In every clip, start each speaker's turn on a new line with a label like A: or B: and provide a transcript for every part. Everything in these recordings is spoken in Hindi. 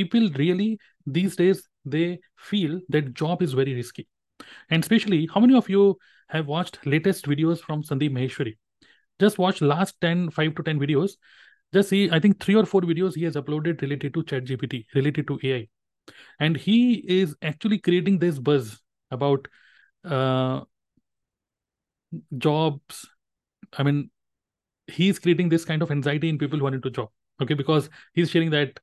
A: people really these days they feel that job is very risky. And especially how many of you have watched latest videos from sandeep maheshwari? Just watch last 10 5 to 10 videos. Just see i think three or four videos he has uploaded related to chat gpt related to ai and he is actually creating this buzz about uh, jobs. I mean he's creating this kind of anxiety in people who are into job. Okay because he's sharing that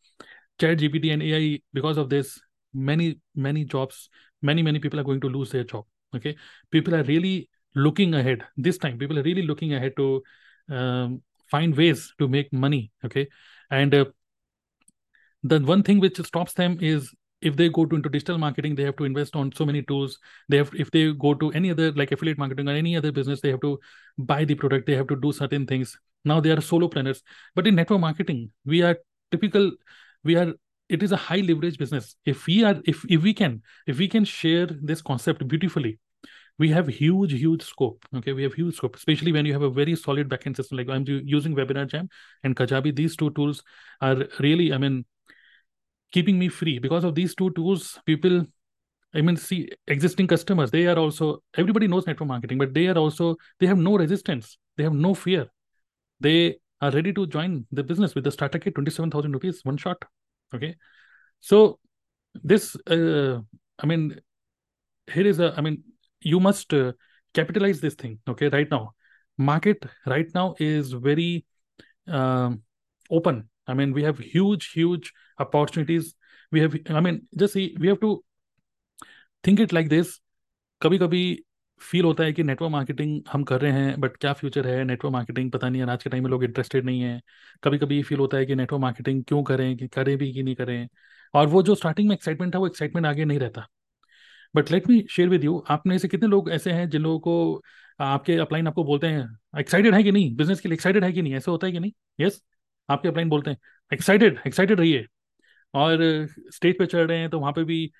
A: chat gpt and ai because of this many many jobs many many people are going to lose their job okay? People are really looking ahead. This time people are really looking ahead to um, find ways to make money okay? And uh, the one thing which stops them is if they go to into digital marketing they have to invest on so many tools. They have if they go to any other like affiliate marketing or any other business they have to buy the product they have to do certain things. Now they are solopreneurs. But in network marketing we are typical we are it is a high leverage business. If we are if, if we can if we can share this concept beautifully we have huge huge scope okay? We have huge scope especially when you have a very solid backend system like i'm using webinar jam and kajabi these two tools are really i mean keeping me free. Because of these two tools people i mean see existing customers they are also everybody knows network marketing but they are also they have no resistance. They have no fear. They are ready to join the business with the starter kit 27000 rupees one shot. Okay. So this uh, i mean here is a i mean you must uh, capitalize this thing okay right now. Market right now is very um, open. I mean we have huge huge opportunities. We have i mean just see we have to think it like this. कभी कभी फील होता है कि नेटवर्क मार्केटिंग हम कर रहे हैं बट क्या फ्यूचर है नेटवर्क मार्केटिंग पता नहीं है आज के टाइम में लोग इंटरेस्टेड नहीं है। कभी कभी फील होता है कि नेटवर्क मार्केटिंग क्यों करें, कि करें भी कि नहीं करें? और वो जो स्टार्टिंग में एक्साइटमेंट था, वो एक्साइटमेंट आगे नहीं रहता। But let me share with you आप में से कितने लोग ऐसे हैं जिन लोगों को आपके अपलाइन आपको बोलते हैं एक्साइटेड है कि नहीं? बिज़नेस के लिए एक्साइटेड है कि नहीं? ऐसा होता है कि नहीं? Yes yes? आपके अपलाइन बोलते हैं एक्साइटेड एक्साइटेड रहिए। और स्टेज पे चढ़ रहे हैं तो वहाँ पे भी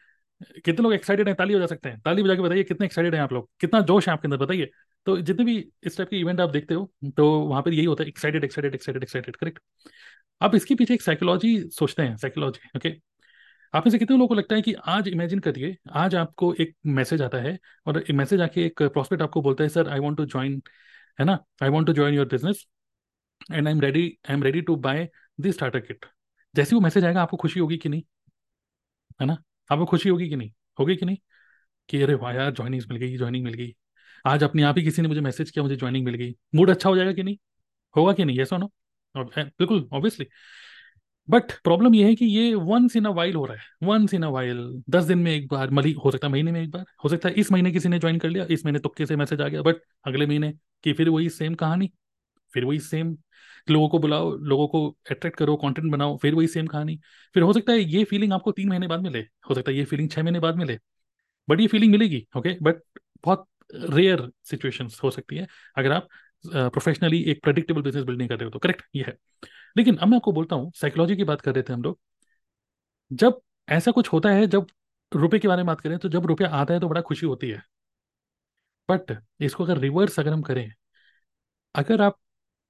A: कितने लोग एक्साइटेड हैं, ताली बजा सकते हैं। ताली बजा के बताइए, कितने एक्साइटेड हैं आप लोग? कितना जोश है आपके अंदर, बताइए। तो जितने भी इस टाइप के इवेंट आप देखते हो तो वहाँ पर यही होता है excited excited excited excited correct आप इसके पीछे एक साइकोलॉजी सोचते हैं साइकोलॉजी ओके आप में से कितने लोगों को लगता है कि आज इमेजिन करिए, आज आपको एक मैसेज आता है, और मैसेज आके एक प्रॉस्पेक्ट आपको बोलता है sir I want to join है ना? I want to join your business and I am ready I am ready to buy this starter kit जैसे वो मैसेज आएगा, आपको खुशी होगी कि नहीं? है ना? आपको खुशी होगी कि नहीं? होगी कि नहीं? कि अरे वाह यार ज्वाइनिंग मिल गई ज्वाइनिंग मिल गई। आज अपने आप ही किसी ने मुझे मैसेज किया, मुझे ज्वाइनिंग मिल गई। मूड अच्छा हो जाएगा कि नहीं? होगा कि नहीं? ऐसा नो बिल्कुल ऑब्वियसली बट प्रॉब्लम ये है कि ये वंस इन अ वाइल हो रहा है। वंस इन अ वाइल दस दिन में एक बार, मली, हो सकता है महीने में एक बार। हो सकता है इस महीने किसी ने ज्वाइन कर लिया, इस महीने तुक्के से मैसेज आ गया बट अगले महीने की फिर वही सेम कहानी, फिर वही सेम लोगों को बुलाओ, लोगों को अट्रैक्ट करो कंटेंट बनाओ, फिर वही सेम कहानी। फिर हो सकता है ये फीलिंग आपको तीन महीने बाद मिले, हो सकता है ये फीलिंग छह महीने बाद मिले। बट ये फीलिंग मिलेगी ओके बट बहुत रेयर सिचुएशन हो सकती है। अगर आप प्रोफेशनली एक प्रेडिक्टेबल बिज़नेस बिल्डिंग कर रहे हो तो करेक्ट ये है। लेकिन अब मैं आपको बोलता हूँ साइकोलॉजी की बात कर रहे थे हम लोग। जब ऐसा कुछ होता है, जब रुपए के बारे में बात करें तो जब रुपया आता है तो बड़ा खुशी होती है। बट इसको अगर रिवर्स अगर हम करें, अगर आप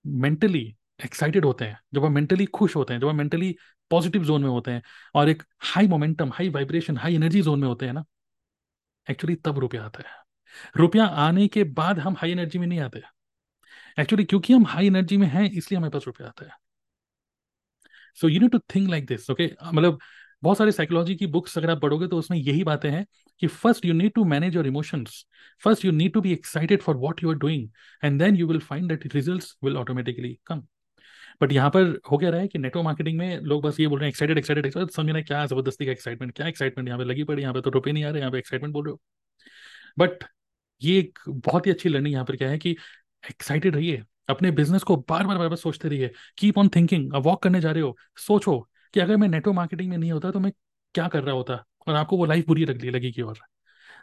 A: मेंटली एक्साइटेड होते हैं, जब आप मेंटली खुश होते हैं, जब हम मेंटली पॉजिटिव जोन में होते हैं और एक high momentum high vibration high energy zone में होते हैं ना एक्चुअली तब रुपया आता है। रुपया आने के बाद हम हाई एनर्जी में नहीं आते। एक्चुअली क्योंकि हम हाई एनर्जी में हैं, इसलिए हमारे पास रुपया आता है। So you need to think like this okay मतलब बहुत सारे साइकोलॉजी की बुक्स अगर आप पढ़ोगे तो उसमें यही बातें हैं कि first you need to manage your emotions first you need to be excited for what you are doing and then you will find that result will automatically come but यहाँ पर हो क्या रहा है कि नेटवर्क मार्केटिंग में लोग बस ये बोल रहे हैं एक्साइटेड एक्साइटेड एक्साइटेड समझना क्या ज़बरदस्ती का एक्साइटमेंट क्या एक्साइटमेंट यहाँ पे लगी पड़ी, यहाँ पे तो रुपये नहीं आ रहे, यहाँ पे एक्साइटमेंट बोल रहे हो। बट ये एक बहुत ही अच्छी लर्निंग यहाँ पर क्या है कि एक्साइटेड रहिए, अपने बिज़नेस को बार बार बार बार सोचते रहिए। कीप ऑन थिंकिंग अब वॉक करने जा रहे हो, सोचो कि अगर मैं नेटवर्क मार्केटिंग में नहीं होता तो मैं क्या कर रहा होता और आपको वो लाइफ बुरी लगी लगेगी और।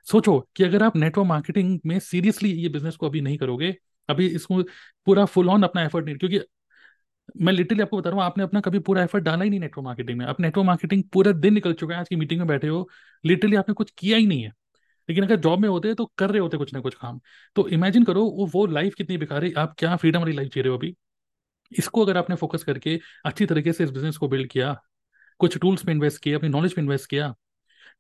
A: सोचो कि अगर आप नेटवर्क मार्केटिंग में सीरियसली ये बिज़नेस को अभी नहीं करोगे, अभी इसको पूरा फुल ऑन अपना एफर्ट नहीं, क्योंकि मैं लिटरली आपको बता रहा हूँ, आपने अपना कभी पूरा एफर्ट डाला ही नहीं नेटवर्क मार्केटिंग में। आप नेटवर्क मार्केटिंग पूरा दिन निकल चुका है, आज की मीटिंग में बैठे हो लिटरली आपने कुछ किया ही नहीं है। लेकिन अगर जॉब में होते तो कर रहे होते कुछ ना कुछ काम। तो इमेजिन करो, वो वो लाइफ कितनी बेकार है आप क्या फ्रीडम वाली लाइफ जी रहे हो अभी? इसको अगर आपने फोकस करके अच्छी तरीके से इस बिज़नेस को बिल्ड किया, कुछ टूल्स पे इन्वेस्ट किया, अपनी नॉलेज पे इन्वेस्ट किया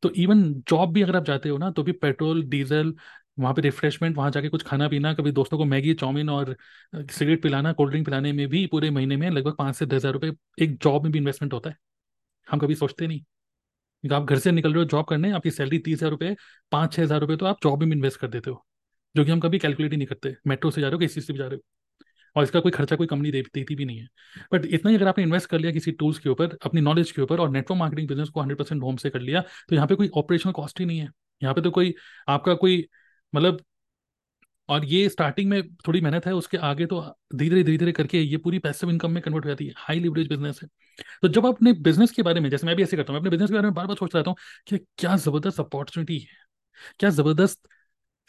A: तो इवन जॉब भी अगर आप जाते हो ना तो भी पेट्रोल डीजल वहाँ पे रिफ्रेशमेंट वहाँ जाके कुछ खाना पीना कभी दोस्तों को मैगी, चाउमीन और सिगरेट पिलाना कोल्ड ड्रिंक पिलाने में भी पूरे महीने में लगभग पाँच से दस हज़ार रुपये एक जॉब में भी इन्वेस्टमेंट होता है। हम कभी सोचते नहीं। क्योंकि आप घर से निकल रहे हो जॉब करने, आपकी सैलरी तीस हज़ार रुपये पाँच छः हज़ार रुपये तो आप जॉब में भी इन्वेस्ट कर देते हो, जो कि हम कभी कैलकुलेट ही नहीं करते। मेट्रो से जा रहे हो, किसी से भी जा रहे हो। और इसका कोई खर्चा, कोई कंपनी देती भी नहीं है। बट इतना ही अगर आपने इन्वेस्ट कर लिया किसी टूल्स के ऊपर, अपनी नॉलेज के ऊपर और नेटवर्क मार्केटिंग बिज़नेस को हंड्रेड परसेंट होम से कर लिया तो यहाँ पे कोई ऑपरेशनल कॉस्ट ही नहीं है। यहाँ पे तो कोई आपका कोई मतलब और ये स्टार्टिंग में थोड़ी मेहनत है, उसके आगे तो धीरे धीरे धीरे करके ये पूरी पैसिव इनकम में कन्वर्ट हो जाती है। हाई लिवरेज बिज़नेस है। तो जब आप अपने बिज़नेस के बारे में, जैसे मैं भी ऐसे करता हूँ अपने बिज़नेस के बारे में बार बार सोच रहता हूँ कि क्या ज़बरदस्त अपॉर्चुनिटी है, क्या ज़बरदस्त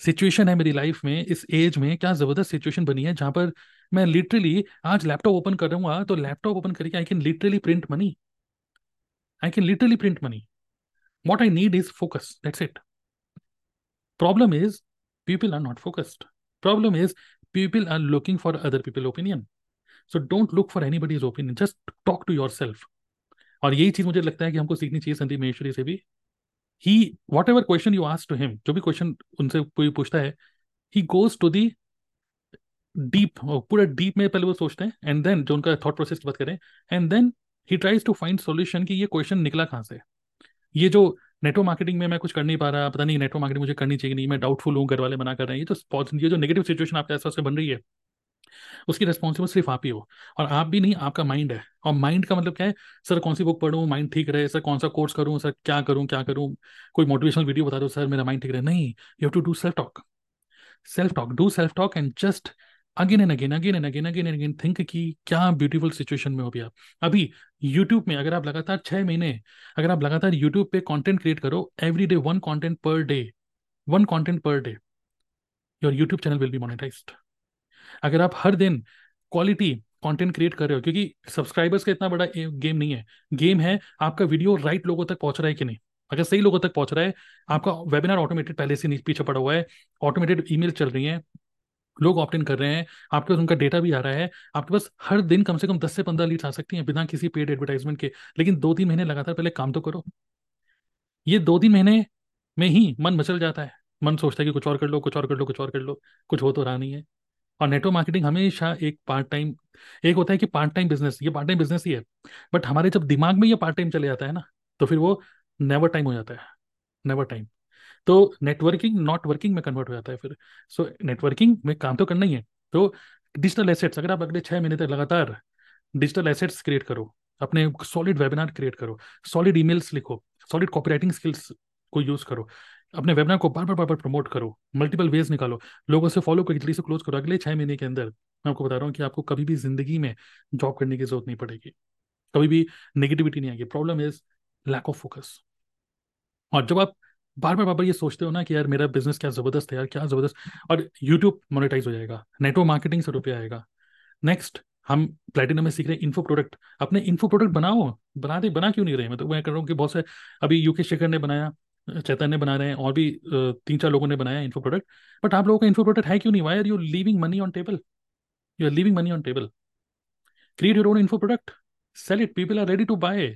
A: सिचुएशन है मेरी लाइफ में, इस एज में क्या ज़बरदस्त सिचुएशन बनी है, जहाँ पर मैं लिटरली आज लैपटॉप ओपन कर रहा हूँ तो लैपटॉप ओपन करके I can literally print money I can literally print money what I need is focus that's it problem is people are not focused. Problem is, people are looking for other people opinion. So don't look for anybody's opinion. Just talk to yourself. और यही चीज़ मुझे लगता है कि हमको सीखनी चाहिए संदीप महेश्वरी से भी। He whatever question you ask to him जो भी क्वेश्चन उनसे कोई पूछता है he goes to the deep पूरा डीप में पहले वो सोचते हैं एंड देन जो उनका थॉट प्रोसेस की बात करें and then he tries to find solution कि ये क्वेश्चन निकला कहाँ से? ये जो नेटवर्क मार्केटिंग में मैं कुछ कर नहीं पा रहा, पता नहीं नेटवर्क मार्केटिंग मुझे करनी चाहिए नहीं, मैं डाउटफुल हूँ घर वाले मना कर रहे हैं। ये तो ये जो नेगेटिव सिचुएशन आपके आसपास में बन रही है, उसकी रिस्पॉन्सिबल सिर्फ़ आप ही हो। और आप भी नहीं, आपका माइंड है। और माइंड का मतलब क्या है? सर, कौन सी बुक पढ़ूँ? माइंड ठीक रहे? सर, कौन सा कोर्स करूँ? सर, क्या करूँ? क्या करूँ? कोई मोटिवेशनल वीडियो बता दो, सर, मेरा माइंड ठीक रहे। नहीं you have to do self talk self talk do self talk and just again and again again and again again and again think कि क्या ब्यूटीफुल सिचुएशन में हो भी आप। अभी यूट्यूब में अगर आप लगातार छह महीने, अगर आप लगातार यूट्यूब पे कंटेंट क्रिएट करो every day one content per day one content per day your YouTube channel will be monetised अगर आप हर दिन क्वालिटी कंटेंट क्रिएट कर रहे हो, क्योंकि सब्सक्राइबर्स का इतना बड़ा गेम नहीं है। गेम है, आपका वीडियो राइट लोगों तक पहुँच रहा है कि नहीं? अगर सही लोगों तक पहुँच रहा है, आपका वेबिनार ऑटोमेटेड पहले से पीछे पड़ा हुआ है ऑटोमेटेड ईमेल चल रही है लोग ऑप्ट इन कर रहे हैं, आपके पास उनका डेटा भी आ रहा है, आपके पास हर दिन कम से कम दस से पंद्रह लीड्स आ सकती हैं बिना किसी पेड एडवर्टाइजमेंट के। लेकिन दो तीन महीने लगातार पहले काम तो करो। ये दो तीन महीने में ही मन मचल जाता है। मन सोचता है कि कुछ और कर लो, कुछ और कर लो, कुछ और कर लो, कुछ हो तो रहा नहीं है। और नेटवर्क मार्केटिंग हमेशा एक पार्ट टाइम एक होता है कि पार्ट टाइम बिज़नेस ये पार्ट टाइम बिज़नेस ही है। बट हमारे जब दिमाग में ये पार्ट टाइम चले जाता है ना तो फिर वो नेवर टाइम हो जाता है। नेवर टाइम तो नेटवर्किंग नॉट वर्किंग में कन्वर्ट हो जाता है फिर। सो so, नेटवर्किंग में काम तो करना ही है। तो डिजिटल एसेट्स अगर आप अगले छः महीने तक लगातार डिजिटल एसेट्स क्रिएट करो अपने सॉलिड वेबिनार क्रिएट करो सॉलिड ईमेल्स लिखो सॉलिड कॉपीराइटिंग स्किल्स को यूज़ करो अपने वेबिनार को बार बार बार बार प्रमोट करो मल्टीपल वेज निकालो लोगों से फॉलो करो जल्दी से क्लोज करो। अगले छः महीने के अंदर मैं आपको बता रहा हूँ कि आपको कभी भी ज़िंदगी में जॉब करने की ज़रूरत नहीं पड़ेगी। कभी भी नेगेटिविटी नहीं आएगी। Problem is lack of focus और जब आप बार बार बार बार ये सोचते हो ना कि यार मेरा बिज़नेस क्या ज़बरदस्त है यार, क्या ज़बरदस्त। और यूट्यूब मोनेटाइज हो जाएगा, नेटवर्क मार्केटिंग से रुपया आएगा। नेक्स्ट हम प्लेटिनम में सीख रहे हैं इन्फो प्रोडक्ट अपने इन्फो प्रोडक्ट बनाओ, बना दे, बना क्यों नहीं रहे? मैं तो मैं कर रहा हूँ कि बहुत से, अभी यूके शेखर ने बनाया चैतन्य बना रहे हैं और भी तीन चार लोगों ने बनाया इन्फो प्रोडक्ट बट आप लोगों का इन्फो प्रोडक्ट है क्यों नहीं? Why are you leaving money on table you are leaving money on table create your own info product sell it people are ready to buy